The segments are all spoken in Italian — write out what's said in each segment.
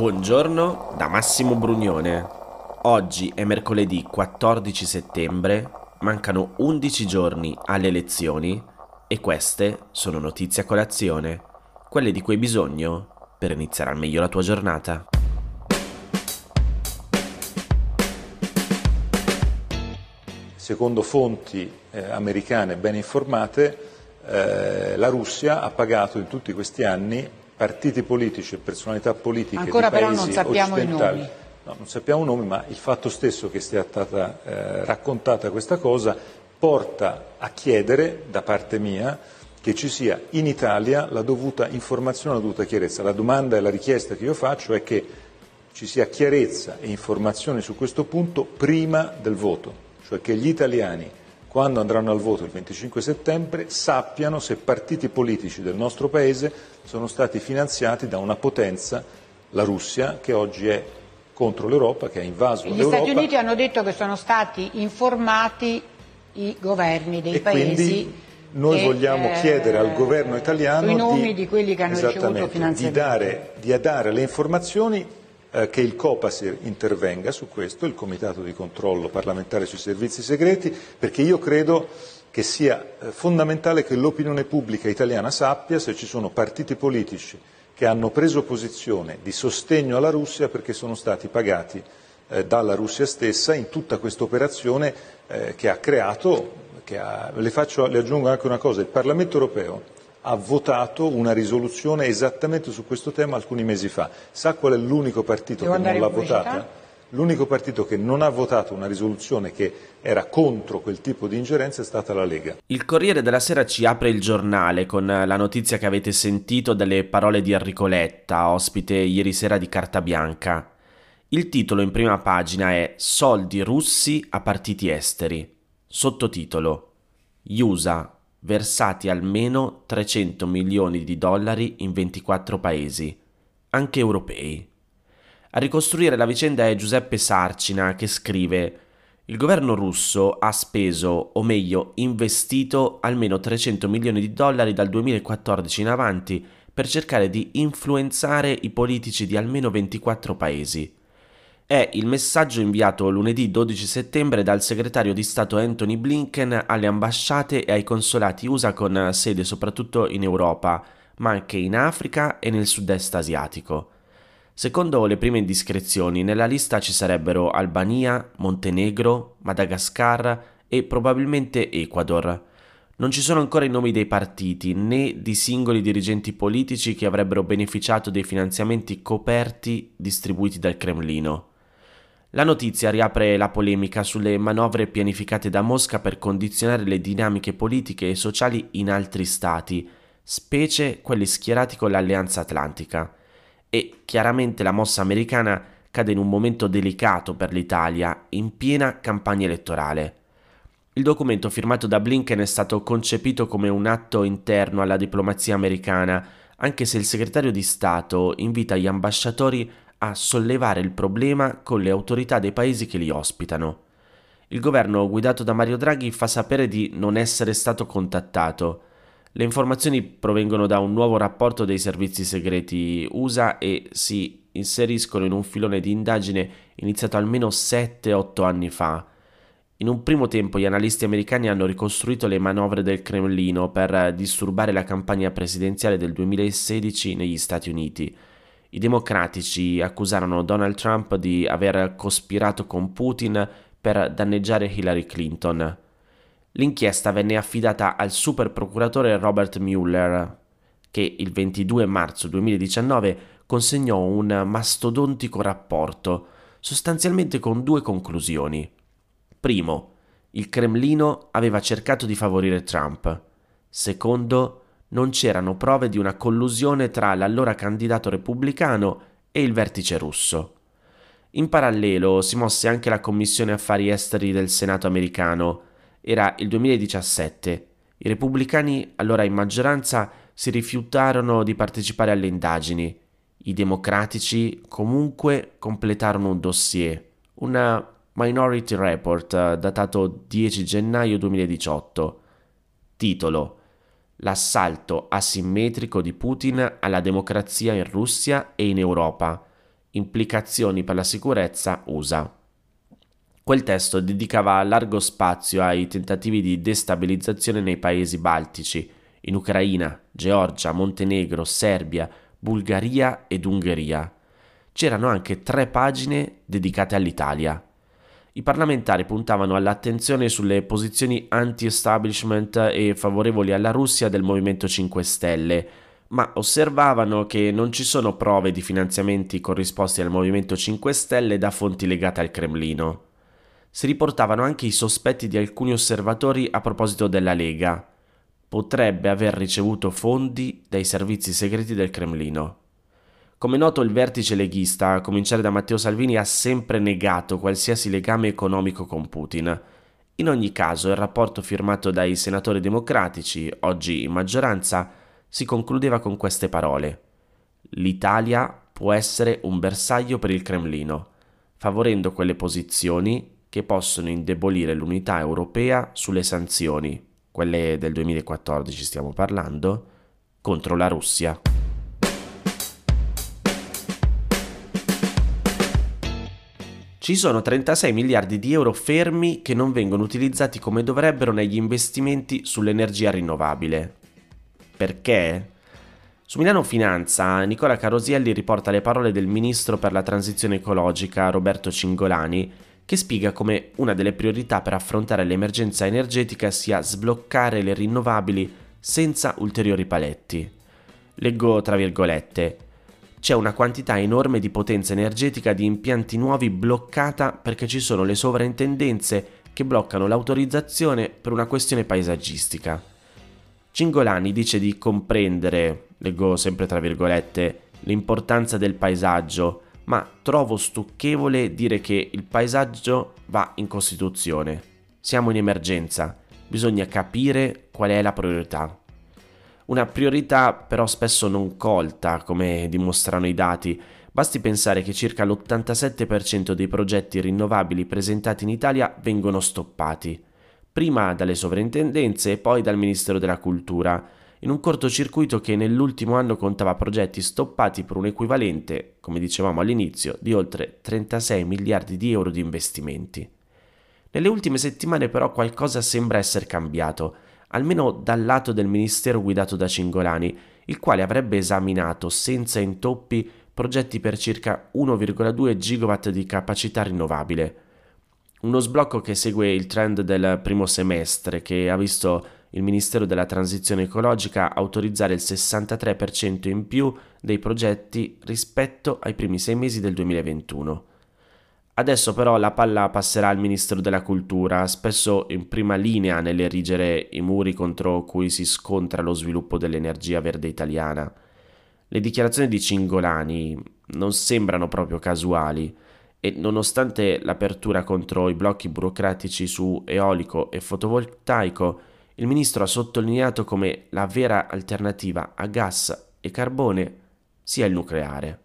Buongiorno da Massimo Brugnone. Oggi è mercoledì 14 settembre, mancano 11 giorni alle elezioni e queste sono notizie a colazione, quelle di cui hai bisogno per iniziare al meglio la tua giornata. Secondo fonti eh, americane ben informate, eh, la Russia ha pagato in tutti questi anni partiti politici e personalità politiche Ancora però non sappiamo i occidentali. nomi. No, non sappiamo nomi, ma il fatto stesso che sia stata eh, raccontata questa cosa porta a chiedere da parte mia che ci sia in Italia la dovuta informazione, la dovuta chiarezza. La domanda e la richiesta che io faccio è che ci sia chiarezza e informazione su questo punto prima del voto, cioè che gli italiani quando andranno al voto il 25 settembre sappiano se partiti politici del nostro Paese sono stati finanziati da una potenza, la Russia, che oggi è contro l'Europa, che ha invaso Gli l'Europa. Stati Uniti hanno detto che sono stati informati i governi dei e paesi. quindi noi che, vogliamo eh, chiedere al governo italiano di, quelli che hanno ricevuto esattamente, di finanziamenti. dare, di dare le informazioni eh, che il Copasir intervenga su questo, il Comitato di controllo parlamentare sui servizi segreti, perché io credo che sia eh, fondamentale che l'opinione pubblica italiana sappia se ci sono partiti politici che hanno preso posizione di sostegno alla Russia perché sono stati pagati eh, dalla Russia stessa in tutta questa operazione eh, che ha creato, che ha, le, faccio, le aggiungo anche una cosa, il Parlamento europeo ha votato una risoluzione esattamente su questo tema alcuni mesi fa. Sa qual è l'unico partito Devo che non l'ha votata? L'unico partito che non ha votato una risoluzione che era contro quel tipo di ingerenza è stata la Lega. Il Corriere della Sera ci apre il giornale con la notizia che avete sentito dalle parole di Enrico Letta, ospite ieri sera di Carta Bianca. Il titolo in prima pagina è Soldi russi a partiti esteri. Sottotitolo Gli USA versati almeno 300 milioni di dollari in 24 paesi, anche europei. A ricostruire la vicenda è Giuseppe Sarcina che scrive il governo russo ha speso, o meglio investito, almeno 300 milioni di dollari dal 2014 in avanti per cercare di influenzare i politici di almeno 24 paesi. È il messaggio inviato lunedì 12 settembre dal segretario di Stato Anthony Blinken alle ambasciate e ai consolati USA con sede soprattutto in Europa, ma anche in Africa e nel sud-est asiatico. Secondo le prime indiscrezioni, nella lista ci sarebbero Albania, Montenegro, Madagascar e probabilmente Ecuador. Non ci sono ancora i nomi dei partiti né di singoli dirigenti politici che avrebbero beneficiato dei finanziamenti coperti distribuiti dal Cremlino. La notizia riapre la polemica sulle manovre pianificate da Mosca per condizionare le dinamiche politiche e sociali in altri stati, specie quelli schierati con l'Alleanza Atlantica. E chiaramente la mossa americana cade in un momento delicato per l'Italia, in piena campagna elettorale. Il documento firmato da Blinken è stato concepito come un atto interno alla diplomazia americana, anche se il segretario di Stato invita gli ambasciatori a sollevare il problema con le autorità dei paesi che li ospitano. Il governo guidato da Mario Draghi fa sapere di non essere stato contattato. Le informazioni provengono da un nuovo rapporto dei servizi segreti USA e si inseriscono in un filone di indagine iniziato almeno 7-8 anni fa. In un primo tempo gli analisti americani hanno ricostruito le manovre del Cremlino per disturbare la campagna presidenziale del 2016 negli Stati Uniti. I democratici accusarono Donald Trump di aver cospirato con Putin per danneggiare Hillary Clinton. L'inchiesta venne affidata al super procuratore Robert Mueller, che il 22 marzo 2019 consegnò un mastodontico rapporto, sostanzialmente con due conclusioni. Primo, il Cremlino aveva cercato di favorire Trump. Secondo, non c'erano prove di una collusione tra l'allora candidato repubblicano e il vertice russo. In parallelo si mosse anche la Commissione Affari Esteri del Senato americano. Era il 2017. I repubblicani, allora in maggioranza, si rifiutarono di partecipare alle indagini. I democratici comunque completarono un dossier, una Minority Report eh, datato 10 gennaio 2018. Titolo L'assalto asimmetrico di Putin alla democrazia in Russia e in Europa. Implicazioni per la sicurezza USA. Quel testo dedicava largo spazio ai tentativi di destabilizzazione nei paesi baltici, in Ucraina, Georgia, Montenegro, Serbia, Bulgaria ed Ungheria. C'erano anche tre pagine dedicate all'Italia. I parlamentari puntavano all'attenzione sulle posizioni anti-establishment e favorevoli alla Russia del Movimento 5 Stelle, ma osservavano che non ci sono prove di finanziamenti corrisposti al Movimento 5 Stelle da fonti legate al Cremlino. Si riportavano anche i sospetti di alcuni osservatori a proposito della Lega. Potrebbe aver ricevuto fondi dai servizi segreti del Cremlino. Come noto, il vertice leghista, a cominciare da Matteo Salvini, ha sempre negato qualsiasi legame economico con Putin. In ogni caso, il rapporto firmato dai senatori democratici, oggi in maggioranza, si concludeva con queste parole. L'Italia può essere un bersaglio per il Cremlino, favorendo quelle posizioni che possono indebolire l'unità europea sulle sanzioni, quelle del 2014 stiamo parlando, contro la Russia. Ci sono 36 miliardi di euro fermi che non vengono utilizzati come dovrebbero negli investimenti sull'energia rinnovabile. Perché? Su Milano Finanza, Nicola Carosielli riporta le parole del ministro per la transizione ecologica Roberto Cingolani, che spiega come una delle priorità per affrontare l'emergenza energetica sia sbloccare le rinnovabili senza ulteriori paletti. Leggo tra virgolette c'è una quantità enorme di potenza energetica di impianti nuovi bloccata perché ci sono le sovrintendenze che bloccano l'autorizzazione per una questione paesaggistica. Cingolani dice di comprendere, leggo sempre tra virgolette, l'importanza del paesaggio, ma trovo stucchevole dire che il paesaggio va in Costituzione. Siamo in emergenza, bisogna capire qual è la priorità. Una priorità però spesso non colta, come dimostrano i dati. Basti pensare che circa l'87% dei progetti rinnovabili presentati in Italia vengono stoppati, prima dalle sovrintendenze e poi dal Ministero della Cultura, in un cortocircuito che nell'ultimo anno contava progetti stoppati per un equivalente, come dicevamo all'inizio, di oltre 36 miliardi di euro di investimenti. Nelle ultime settimane però qualcosa sembra essere cambiato almeno dal lato del ministero guidato da Cingolani, il quale avrebbe esaminato senza intoppi progetti per circa 1,2 gigawatt di capacità rinnovabile. Uno sblocco che segue il trend del primo semestre che ha visto il Ministero della Transizione Ecologica autorizzare il 63% in più dei progetti rispetto ai primi sei mesi del 2021. Adesso però la palla passerà al Ministro della Cultura, spesso in prima linea nell'erigere i muri contro cui si scontra lo sviluppo dell'energia verde italiana. Le dichiarazioni di Cingolani non sembrano proprio casuali e nonostante l'apertura contro i blocchi burocratici su eolico e fotovoltaico, il ministro ha sottolineato come la vera alternativa a gas e carbone sia il nucleare.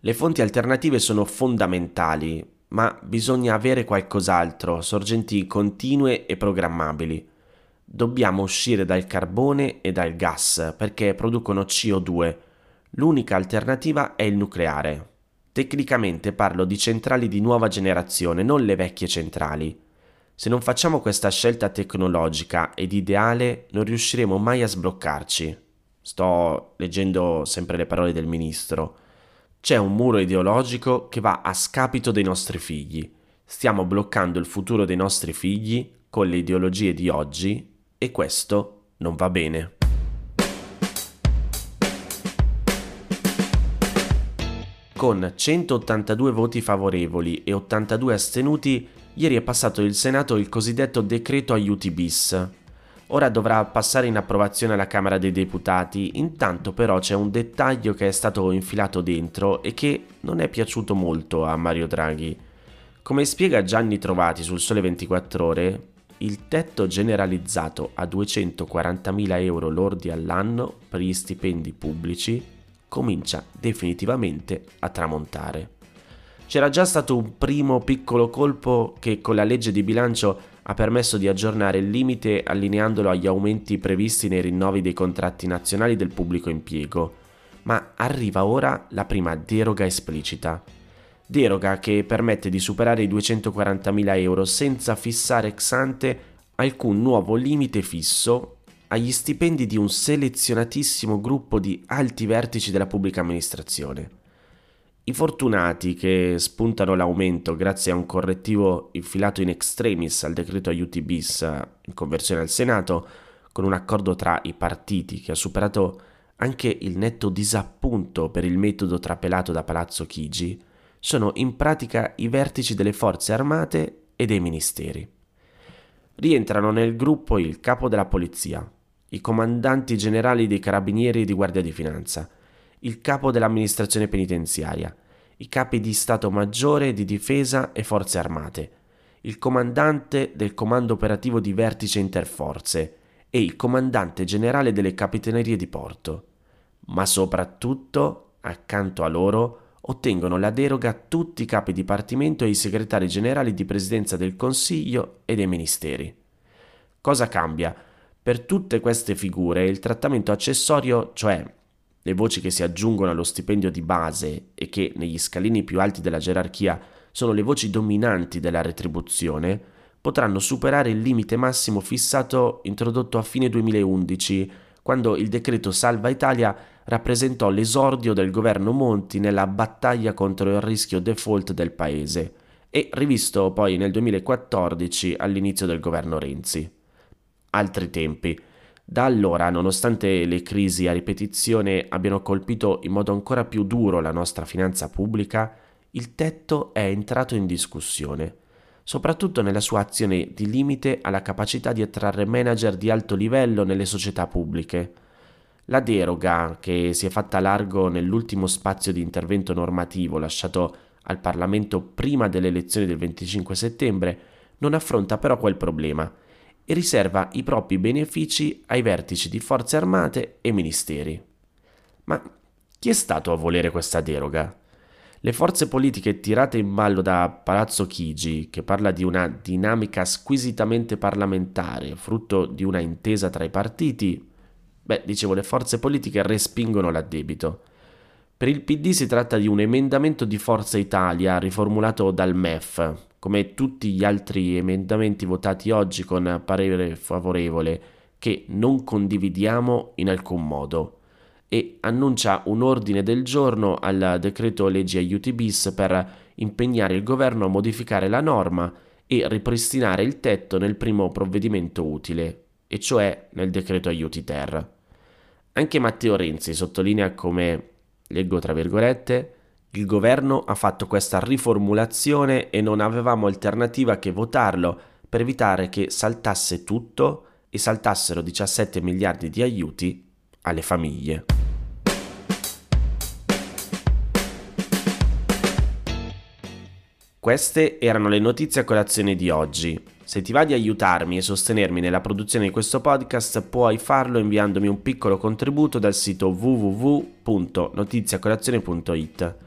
Le fonti alternative sono fondamentali ma bisogna avere qualcos'altro, sorgenti continue e programmabili. Dobbiamo uscire dal carbone e dal gas perché producono CO2. L'unica alternativa è il nucleare. Tecnicamente parlo di centrali di nuova generazione, non le vecchie centrali. Se non facciamo questa scelta tecnologica ed ideale, non riusciremo mai a sbloccarci. Sto leggendo sempre le parole del ministro. C'è un muro ideologico che va a scapito dei nostri figli. Stiamo bloccando il futuro dei nostri figli con le ideologie di oggi e questo non va bene. Con 182 voti favorevoli e 82 astenuti, ieri è passato il Senato il cosiddetto decreto aiuti bis, Ora dovrà passare in approvazione alla Camera dei Deputati, intanto però c'è un dettaglio che è stato infilato dentro e che non è piaciuto molto a Mario Draghi. Come spiega Gianni Trovati sul Sole 24 ore, il tetto generalizzato a 240.000 euro lordi all'anno per gli stipendi pubblici comincia definitivamente a tramontare. C'era già stato un primo piccolo colpo che con la legge di bilancio ha permesso di aggiornare il limite allineandolo agli aumenti previsti nei rinnovi dei contratti nazionali del pubblico impiego, Ma arriva ora la prima deroga esplicita. Deroga che permette di superare i 240.000 euro senza fissare ex ante alcun nuovo limite fisso agli stipendi di un selezionatissimo gruppo di alti vertici della pubblica amministrazione. I fortunati che spuntano l'aumento grazie a un correttivo infilato in extremis al decreto aiuti bis in conversione al Senato, con un accordo tra i partiti che ha superato anche il netto disappunto per il metodo trapelato da Palazzo Chigi, sono in pratica i vertici delle forze armate e dei ministeri. Rientrano nel gruppo il capo della polizia, i comandanti generali dei carabinieri e di guardia di finanza, il capo dell'amministrazione penitenziaria, i capi di Stato Maggiore di Difesa e Forze Armate, il comandante del Comando Operativo di Vertice Interforze e il comandante generale delle Capitanerie di Porto. Ma soprattutto, accanto a loro, ottengono la deroga tutti i capi dipartimento e i segretari generali di Presidenza del Consiglio e dei Ministeri. Cosa cambia? Per tutte queste figure il trattamento accessorio, cioè le voci che si aggiungono allo stipendio di base e che negli scalini più alti della gerarchia sono le voci dominanti della retribuzione, potranno superare il limite massimo fissato introdotto a fine 2011, quando il decreto Salva Italia rappresentò l'esordio del governo Monti nella battaglia contro il rischio default del paese e rivisto poi nel 2014 all'inizio del governo Renzi. Altri tempi, da allora, nonostante le crisi a ripetizione abbiano colpito in modo ancora più duro la nostra finanza pubblica, il tetto è entrato in discussione, soprattutto nella sua azione di limite alla capacità di attrarre manager di alto livello nelle società pubbliche. La deroga, che si è fatta largo nell'ultimo spazio di intervento normativo lasciato al Parlamento prima delle elezioni del 25 settembre, non affronta però quel problema e riserva i propri benefici ai vertici di forze armate e ministeri. Ma chi è stato a volere questa deroga? Le forze politiche tirate in ballo da Palazzo Chigi, che parla di una dinamica squisitamente parlamentare, frutto di una intesa tra i partiti, beh, dicevo, le forze politiche respingono l'addebito. Per il PD si tratta di un emendamento di Forza Italia riformulato dal MEF, come tutti gli altri emendamenti votati oggi con parere favorevole, che non condividiamo in alcun modo, e annuncia un ordine del giorno al decreto legge aiuti bis per impegnare il governo a modificare la norma e ripristinare il tetto nel primo provvedimento utile, e cioè nel decreto aiuti ter. Anche Matteo Renzi sottolinea come, leggo tra virgolette, il governo ha fatto questa riformulazione e non avevamo alternativa che votarlo per evitare che saltasse tutto e saltassero 17 miliardi di aiuti alle famiglie. Queste erano le notizie a colazione di oggi. Se ti va di aiutarmi e sostenermi nella produzione di questo podcast, puoi farlo inviandomi un piccolo contributo dal sito www.notiziacolazione.it.